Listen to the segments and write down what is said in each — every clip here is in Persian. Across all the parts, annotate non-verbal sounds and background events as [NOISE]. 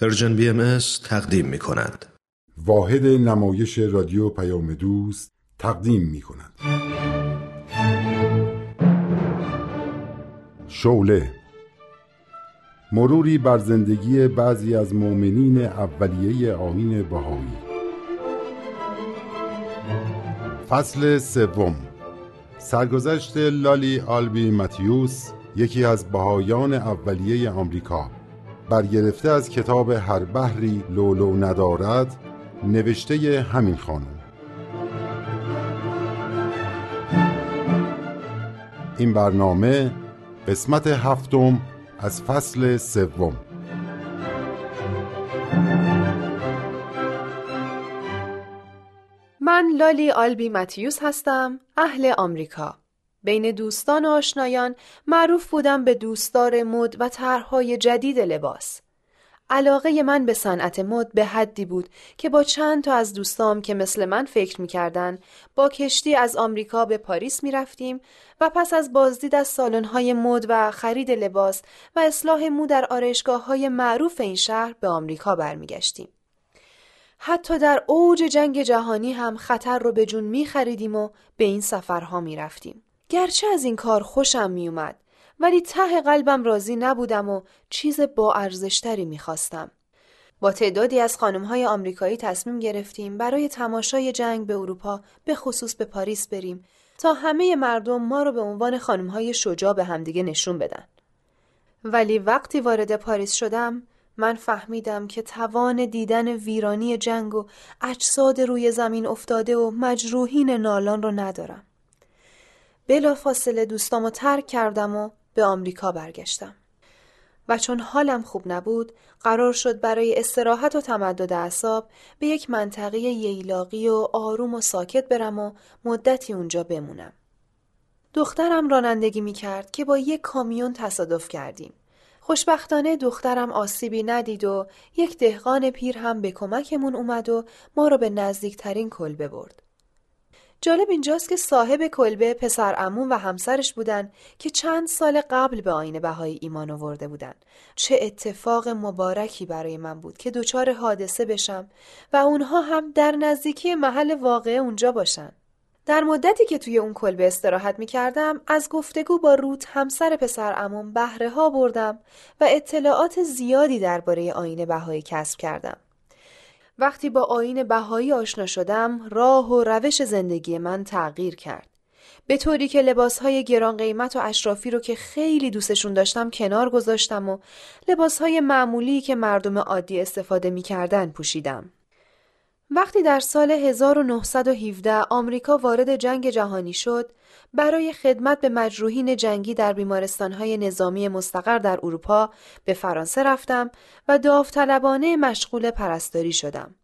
Persian BMS تقدیم می کند. واحد نمایش رادیو پیام دوست تقدیم می کند. شعله مروری بر زندگی بعضی از مؤمنین اولیه آیین بهایی فصل سوم سرگذشت لولی آلبی متیوس یکی از بهایان اولیه آمریکا برگرفته از کتاب هر بحری لولو ندارد نوشته همین خانم. این برنامه قسمت هفتم از فصل سوم. من لالی آلبی متیوس هستم اهل آمریکا. بین دوستان و آشنایان معروف بودم به دوستدار مد و طرحهای جدید لباس. علاقه من به صنعت مد به حدی بود که با چند تا از دوستام که مثل من فکر می‌کردن با کشتی از آمریکا به پاریس می‌رفتیم و پس از بازدید از سالن‌های مد و خرید لباس و اصلاح مو در آرایشگاه های معروف این شهر به آمریکا برمیگشتیم. حتی در اوج جنگ جهانی هم خطر رو به جون می و به این سفرها می رفتیم. گرچه از این کار خوشم می اومد ولی ته قلبم راضی نبودم و چیز با ارزشتری می خواستم. با تعدادی از های آمریکایی تصمیم گرفتیم برای تماشای جنگ به اروپا به خصوص به پاریس بریم تا همه مردم ما رو به عنوان های شجاع به همدیگه نشون بدن. ولی وقتی وارد پاریس شدم من فهمیدم که توان دیدن ویرانی جنگ و اجساد روی زمین افتاده و مجروحین نالان رو ندارم. بلا فاصله دوستامو ترک کردم و به آمریکا برگشتم. و چون حالم خوب نبود قرار شد برای استراحت و تمدد اعصاب به یک منطقه ییلاقی و آروم و ساکت برم و مدتی اونجا بمونم. دخترم رانندگی می کرد که با یک کامیون تصادف کردیم. خوشبختانه دخترم آسیبی ندید و یک دهقان پیر هم به کمکمون اومد و ما رو به نزدیکترین کلبه برد. جالب اینجاست که صاحب کلبه پسر امون و همسرش بودن که چند سال قبل به آین بهایی ایمان آورده بودن. چه اتفاق مبارکی برای من بود که دچار حادثه بشم و اونها هم در نزدیکی محل واقع اونجا باشن. در مدتی که توی اون کلبه استراحت می کردم از گفتگو با روت همسر پسر امون بهره ها بردم و اطلاعات زیادی درباره آین بهایی کسب کردم. وقتی با آین بهایی آشنا شدم راه و روش زندگی من تغییر کرد. به طوری که لباسهای گران قیمت و اشرافی رو که خیلی دوستشون داشتم کنار گذاشتم و لباسهای معمولی که مردم عادی استفاده می‌کردن پوشیدم. وقتی در سال 1917 آمریکا وارد جنگ جهانی شد، برای خدمت به مجروحین جنگی در بیمارستانهای نظامی مستقر در اروپا به فرانسه رفتم و داوطلبانه مشغول پرستاری شدم.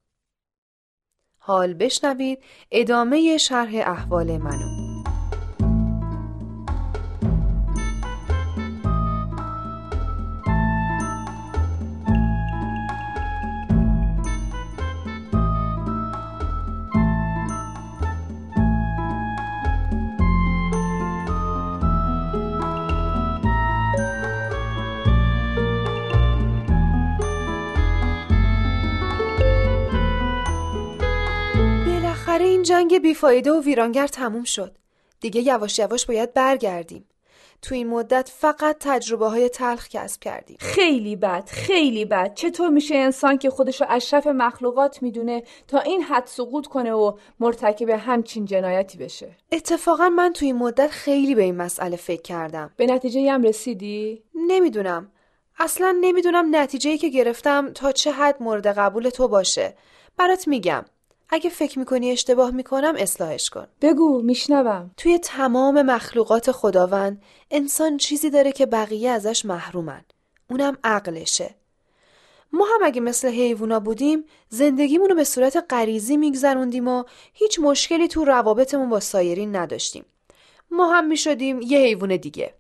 حال بشنوید ادامه شرح احوال منو. جنگ بیفایده و ویرانگر تموم شد. دیگه یواش یواش باید برگردیم. تو این مدت فقط تجربه های تلخ کسب کردیم. خیلی بد خیلی بد. چطور میشه انسان که خودشو اشرف مخلوقات می‌دونه تا این حد سقوط کنه و مرتکب همچین جنایتی بشه؟ اتفاقا من تو این مدت خیلی به این مسئله فکر کردم. به نتیجه هم رسیدی؟ نمی‌دونم. اصلا نمی‌دونم نتیجه که گرفتم تا چه حد مورد قبول تو باشه. برات میگم. اگه فکر می‌کنی اشتباه می‌کنم اصلاحش کن. بگو میشنوم. توی تمام مخلوقات خداوند انسان چیزی داره که بقیه ازش محرومن. اونم عقلشه. ما هم اگه مثل حیوونا بودیم زندگیمون رو به صورت غریزی میگذروندیم و هیچ مشکلی تو روابطمون با سایرین نداشتیم. ما هم می‌شدیم یه حیوان دیگه.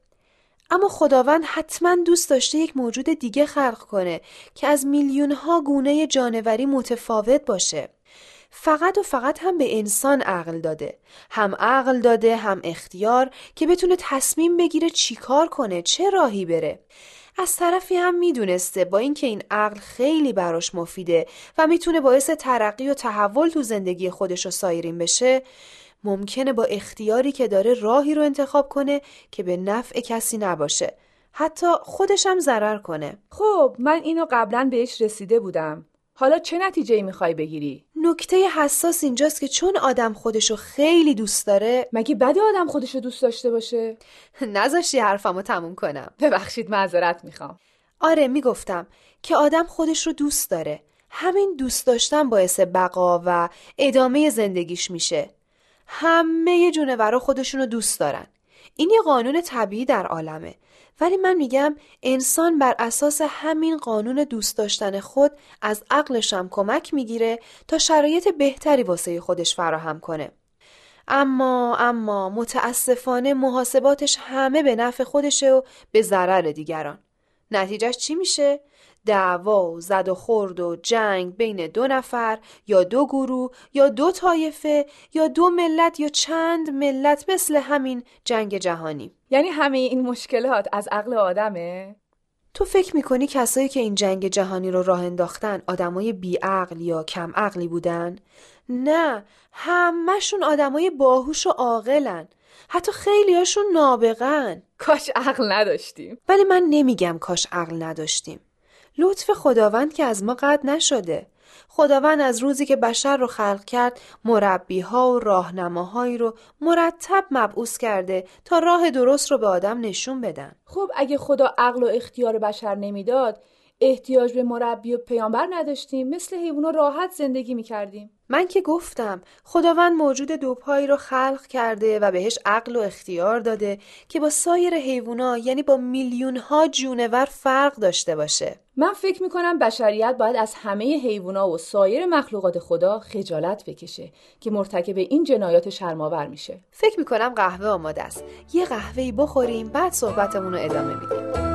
اما خداوند حتما دوست داشته یک موجود دیگه خلق کنه که از میلیون ها گونه جانوری متفاوت باشه. فقط و فقط هم به انسان عقل داده. هم عقل داده هم اختیار که بتونه تصمیم بگیره چیکار کنه چه راهی بره. از طرفی هم می‌دونسته با اینکه این عقل خیلی براش مفیده و می‌تونه باعث ترقی و تحول تو زندگی خودش و سایرین بشه ممکنه با اختیاری که داره راهی رو انتخاب کنه که به نفع کسی نباشه. حتی خودشم ضرر کنه. خب من اینو قبلا بهش رسیده بودم. حالا چه نتیجه می‌خوای بگیری؟ نکته حساس اینجاست که چون آدم خودشو خیلی دوست داره مگه بده آدم خودشو دوست داشته باشه؟ [LAUGHS] نذاشتی حرفمو تموم کنم. ببخشید معذرت می‌خوام. آره می‌گفتم که آدم خودش رو دوست داره. همین دوست داشتن باعث بقا و ادامه زندگیش میشه. همه جونورا خودشون رو دوست دارن. این یه قانون طبیعی در عالمه ولی من میگم انسان بر اساس همین قانون دوست داشتن خود از عقلش هم کمک می‌گیره تا شرایط بهتری واسه خودش فراهم کنه. اما اما متاسفانه محاسباتش همه به نفع خودشه و به ضرر دیگران. نتیجهش چی میشه؟ دعوا و زد و خورد و جنگ بین دو نفر یا دو گروه یا دو طایفه یا دو ملت یا چند ملت مثل همین جنگ جهانی. یعنی همه این مشکلات از عقل آدمه؟ تو فکر می‌کنی کسایی که این جنگ جهانی رو راه انداختن آدمای بیعقل یا کم عقلی بودن؟ نه همهشون آدمای باهوش و عاقلن. حتی خیلیاشون نابغن. کاش عقل نداشتیم. ولی من نمیگم کاش عقل نداشتیم. لطف خداوند که از ما قطع نشده. خداوند از روزی که بشر رو خلق کرد مربی ها و راهنماهایی رو مرتب مبعوث کرده تا راه درست رو به آدم نشون بدن. خب اگه خدا عقل و اختیار بشر نمی‌داد احتیاج به مربی و پیامبر نداشتیم. مثل حیوانا راحت زندگی می‌کردیم. من که گفتم خداوند موجود دوپایی رو خلق کرده و بهش عقل و اختیار داده که با سایر حیوانا یعنی با میلیون ها جونور فرق داشته باشه. من فکر می‌کنم بشریت باید از همه حیوانا و سایر مخلوقات خدا خجالت بکشه که مرتکب این جنایات شرماور میشه. فکر می‌کنم قهوه آماده است. یه قهوه‌ای بخوریم بعد صحبتمون رو ادامه میدیم.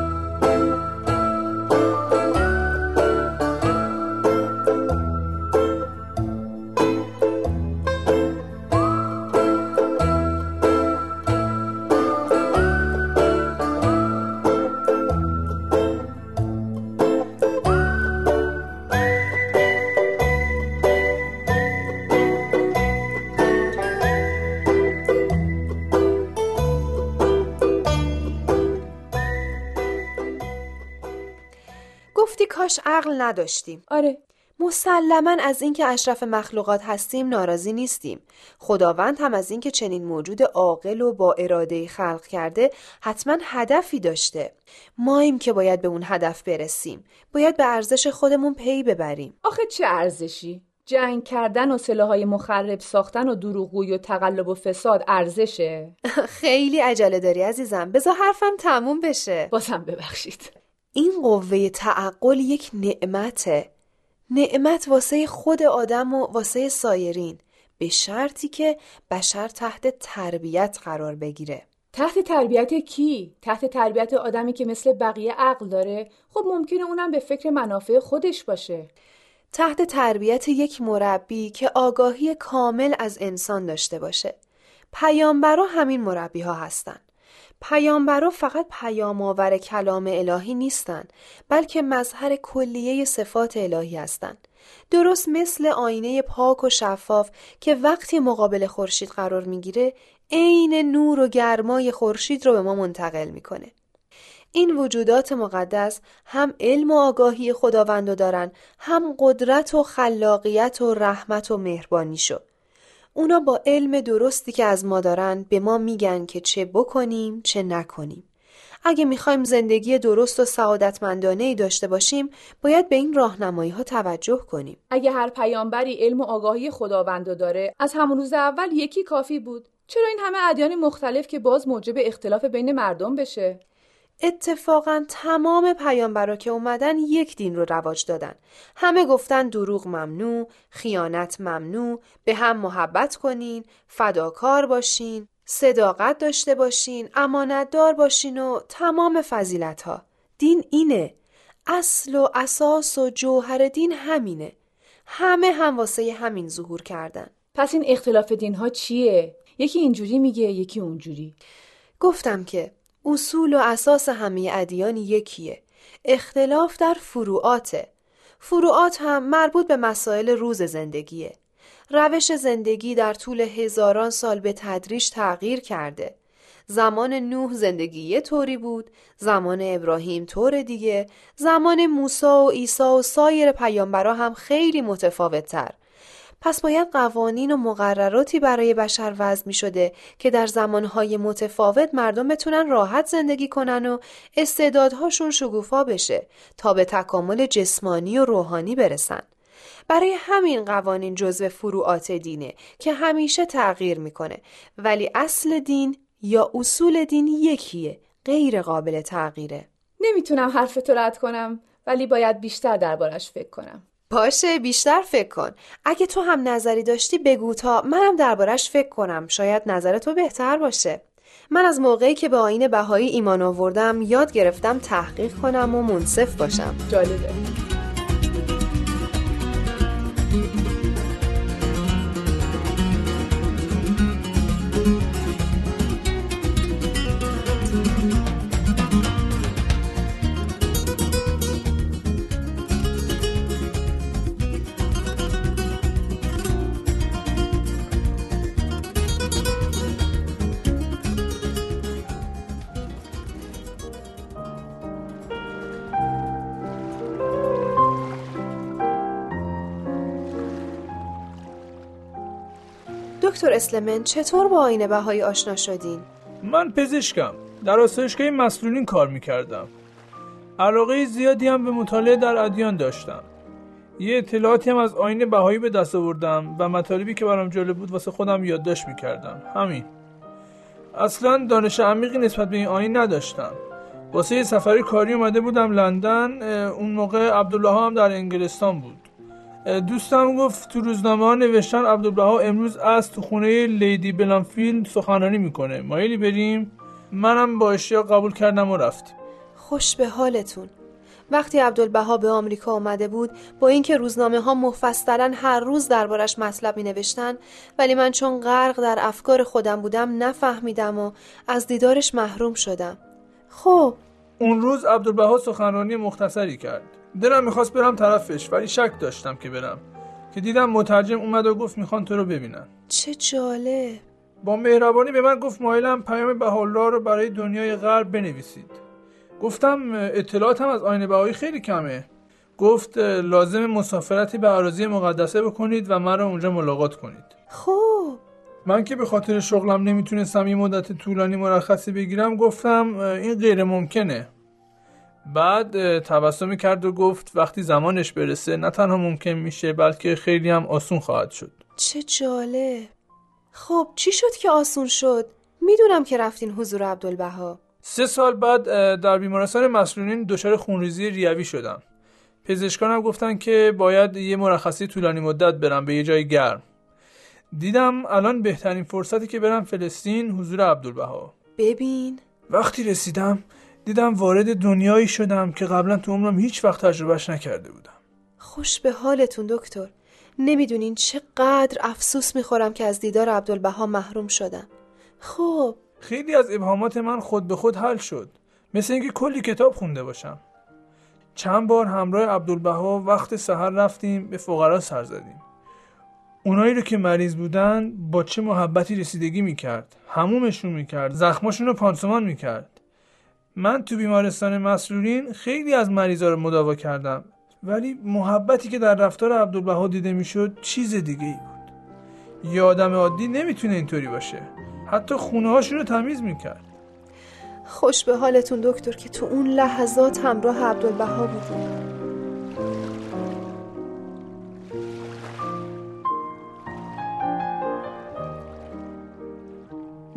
عقل نداشتیم. آره. مسلما از اینکه اشرف مخلوقات هستیم ناراضی نیستیم. خداوند هم از اینکه چنین موجود عاقل و با اراده خلق کرده حتما هدفی داشته. ماییم که باید به اون هدف برسیم. باید به ارزش خودمون پی ببریم. آخه چه ارزشی؟ جنگ کردن و سلاحهای مخرب ساختن و دروغگویی و تقلب و فساد ارزشه. [LAUGHS] خیلی عجله داری عزیزم. بذار حرفم تموم بشه. بازم ببخشید. این قوه تعقل یک نعمته. نعمت واسه خود آدم و واسه سایرین به شرطی که بشر تحت تربیت قرار بگیره. تحت تربیت کی؟ تحت تربیت آدمی که مثل بقیه عقل داره؟ خب ممکنه اونم به فکر منافع خودش باشه. تحت تربیت یک مربی که آگاهی کامل از انسان داشته باشه. پیامبرا همین مربی ها هستن. پیامبرا فقط پیام آور کلام الهی نیستند بلکه مظهر کلیه صفات الهی هستند. درست مثل آینه پاک و شفاف که وقتی مقابل خورشید قرار می‌گیره عین نور و گرمای خورشید رو به ما منتقل می‌کنه. این وجودات مقدس هم علم و آگاهی خداوندو دارن هم قدرت و خلاقیت و رحمت و مهربانی شد اونا با علم درستی که از ما دارن به ما میگن که چه بکنیم چه نکنیم. اگه می‌خوایم زندگی درست و سعادتمندانه ای داشته باشیم باید به این راهنمایی ها توجه کنیم. اگه هر پیامبری علم و آگاهی خداوندو داره از همون روز اول یکی کافی بود. چرا این همه ادیان مختلف که باز موجب اختلاف بین مردم بشه؟ اتفاقا تمام پیامبرا که اومدن یک دین رو رواج دادن. همه گفتن دروغ ممنوع، خیانت ممنوع، به هم محبت کنین، فداکار باشین، صداقت داشته باشین، امانتدار باشین و تمام فضیلت ها. دین اینه. اصل و اساس و جوهر دین همینه. همه هم واسه همین ظهور کردن. پس این اختلاف دین ها چیه؟ یکی اینجوری میگه یکی اونجوری. گفتم که اصول و اساس همه ادیان یکیه اختلاف در فروعاته. فروعات هم مربوط به مسائل روز زندگیه. روش زندگی در طول هزاران سال به تدریج تغییر کرده. زمان نوح زندگی یه طوری بود، زمان ابراهیم طور دیگه، زمان موسی و عیسی و سایر پیامبرا هم خیلی متفاوت تر. پس باید قوانین و مقرراتی برای بشر وضع می شده که در زمانهای متفاوت مردم بتونن راحت زندگی کنن و استعدادهاشون شگوفا بشه تا به تکامل جسمانی و روحانی برسن. برای همین قوانین جزو فروعات دینه که همیشه تغییر می‌کنه. ولی اصل دین یا اصول دین یکیه غیر قابل تغییره. نمی‌تونم حرفتو رد کنم ولی باید بیشتر دربارش فکر کنم. باشه بیشتر فکر کن. اگه تو هم نظری داشتی بگو تا منم دربارش فکر کنم. شاید نظر تو بهتر باشه. من از موقعی که به آین بهایی ایمان آوردم یاد گرفتم تحقیق کنم و منصف باشم. جالبه. دکتر اسلمن چطور با آین بهایی آشنا شدین؟ من پزشکم. در آسایشگاه مسئولین کار می‌کردم. علاقه زیادی هم به مطالعه در ادیان داشتم. یه اطلاعاتی هم از آین بهایی به دست آوردم و مطالبی که برام جالب بود واسه خودم یادداشت می‌کردم. همین. اصلا دانش عمیقی نسبت به این آین نداشتم. واسه یه سفری کاری اومده بودم لندن اون موقع عبدالله هم در انگلستان بود. دوستم گفت تو روزنامه ها نوشتن عبدالبها امروز از تو خونه لیدی بلانفیلد سخنرانی می‌کنه. مایلی بریم. منم با اشتیاق قبول کردم و رفتیم. خوش به حالتون. وقتی عبدالبها به آمریکا آمده بود با اینکه روزنامه ها مفصلا هر روز دربارش مطلب می نوشتن ولی من چون غرق در افکار خودم بودم نفهمیدم و از دیدارش محروم شدم. خب. اون روز عبدالبها سخنرانی مختصری کرد. دلم می‌خواست برم طرفش ولی شک داشتم که برم. که دیدم مترجم اومد و گفت می‌خوان تو رو ببینن. چه جالب. با مهربانی به من گفت مایلم پیام بهالله رو برای دنیای غرب بنویسید. گفتم اطلاعاتم از آین بهایی خیلی کمه. گفت لازم مسافرتی به اراضی مقدسه بکنید و من رو اونجا ملاقات کنید. خب من که به خاطر شغلم نمی‌تونستم یه مدت طولانی مرخصی بگیرم گفتم این غیر ممکنه بعد تبسمی کرد و گفت وقتی زمانش برسه نه تنها ممکن میشه بلکه خیلی هم آسون خواهد شد. چه جالب. خب چی شد که آسون شد؟ می‌دونم که رفتین حضور عبدالبها. سه سال بعد در بیمارستان مسئولین دچار خونریزی ریوی شدم. پزشکانم گفتن که باید یه مرخصی طولانی مدت برم به یه جای گرم. دیدم الان بهترین فرصتی که برم فلسطین حضور عبدالبها. ببین. وقتی رسیدم دیدم وارد دنیایی شدم که قبلا تو عمرم هیچ وقت تجربهش نکرده بودم. خوش به حالتون دکتر. نمی‌دونین چقدر افسوس می‌خورم که از دیدار عبدالبها محروم شدم. خب. خیلی از ابهامات من خود به خود حل شد. مثل اینکه کلی کتاب خونده باشم. چند بار همراه عبدالبها وقت سحر رفتیم به فقرا سر زدیم. اونایی رو که مریض بودن با چه محبتی رسیدگی می‌کرد. همومشون می‌کرد. زخماشون رو پانسمان می‌کرد. من تو بیمارستان مسرورین خیلی از مریضا رو مداوا کردم ولی محبتی که در رفتار عبدالبها دیده می‌شد چیز دیگه ای بود. یه آدم عادی نمی‌تونه اینطوری باشه. حتی خونه هاشون رو تمیز می‌کرد. خوش به حالتون دکتر که تو اون لحظات همراه عبدالبها بودیم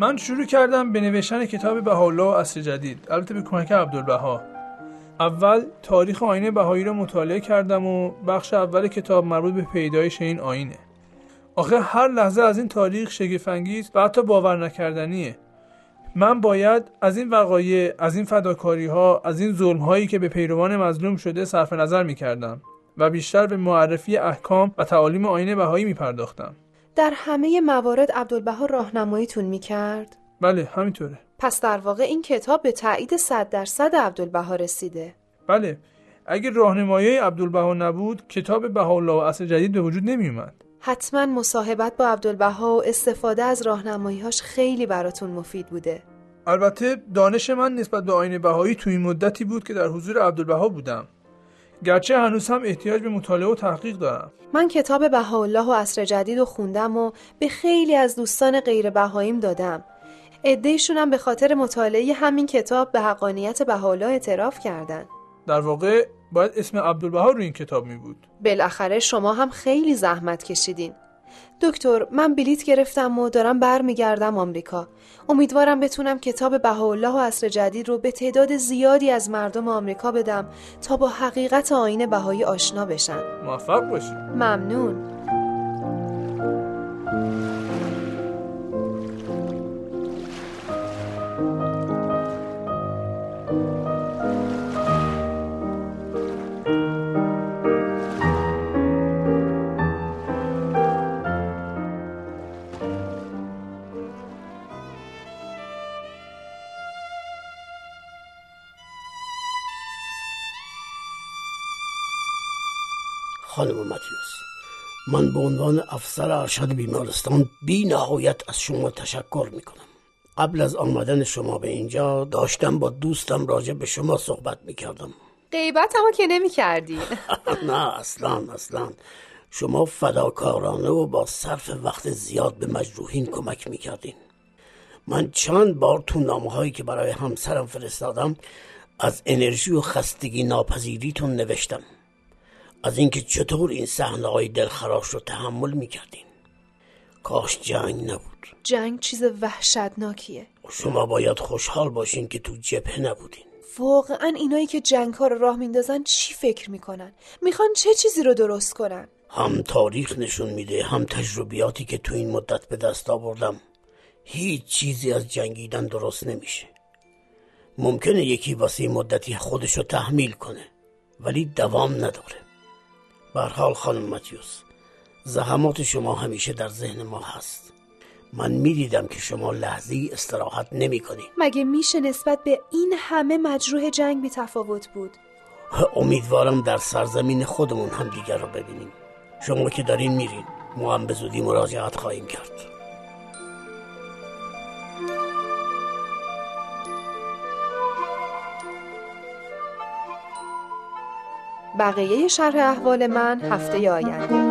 من شروع کردم به نوشتن کتاب بهاءالله و عصر جدید. البته به کمک عبدالبها. اول تاریخ آینه بهایی رو مطالعه کردم و بخش اول کتاب مربوط به پیدایش این آینه. آخه هر لحظه از این تاریخ شگفنگیز و حتی باور نکردنیه. من باید از این وقایع از این فداکاری ها از این ظلم هایی که به پیروان مظلوم شده صرف نظر می کردم و بیشتر به معرفی احکام و تعالیم آینه بهایی می پرداختم در همه موارد عبدالبها راهنماییتون می‌کرد؟ بله همینطوره. پس در واقع این کتاب به تایید صد درصد عبدالبها رسیده. بله اگه راهنمایی عبدالبها نبود کتاب بهاءالله و عصر جدید به وجود نمیومد حتما مصاحبت با عبدالبها و استفاده از راهنماییهاش خیلی براتون مفید بوده. البته دانش من نسبت به آین بهایی تو این مدتی بود که در حضور عبدالبها بودم. گرچه هنوز هم احتیاج به مطالعه و تحقیق دارم. من کتاب بهاءالله و عصر جدید و خوندم و به خیلی از دوستان غیر بهاییم دادم. عدهشونم به خاطر مطالعه همین کتاب به حقانیت بهاءالله اعتراف کردن. در واقع باید اسم عبدالبها رو این کتاب می بود بالاخره شما هم خیلی زحمت کشیدین. دکتر من بلیت گرفتم و دارم برمیگردم آمریکا. امیدوارم بتونم کتاب بهاءالله و عصر جدید رو به تعداد زیادی از مردم آمریکا بدم تا با حقیقت آین بهایی آشنا بشن. موفق باشید ممنون. خانم متیوس من به عنوان افسر ارشد بیمارستان بی نهایت از شما تشکر می کنم قبل از آمدن شما به اینجا داشتم با دوستم راجع به شما صحبت می کردم غیبت اما که نمی کردین [LAUGHS] نه اصلا اصلا. شما فداکارانه و با صرف وقت زیاد به مجروحین کمک می کردین من چند بار تو نامه هایی که برای همسرم فرستادم از انرژی و خستگی ناپذیریتون نوشتم. از اینکه چطور این صحنه های دلخراش رو تحمل می‌کردین؟ کاش جنگ نبود. جنگ چیز وحشتناکیه. شما باید خوشحال باشین که تو جبهه نبودین. واقعا اینایی که جنگ ها رو راه میندازن چی فکر می‌کنن؟ می‌خوان چه چیزی رو درست کنن؟ هم تاریخ نشون میده هم تجربیاتی که تو این مدت به دست آوردم. هیچ چیزی از جنگیدن درست نمیشه. ممکنه یکی واسه مدتی خودش رو تحمیل کنه ولی دوام نداره. حال خانم متیوس زحمات شما همیشه در ذهن ما هست. من می‌دیدم که شما لحظی استراحت نمی کنی. مگه میشه نسبت به این همه مجروح جنگ بی تفاوت بود؟ امیدوارم در سرزمین خودمون هم دیگر رو ببینیم. شما که دارین میرین ما هم به زودی مراجعت خواهیم کرد. بقیه شرح احوال من هفته آینده.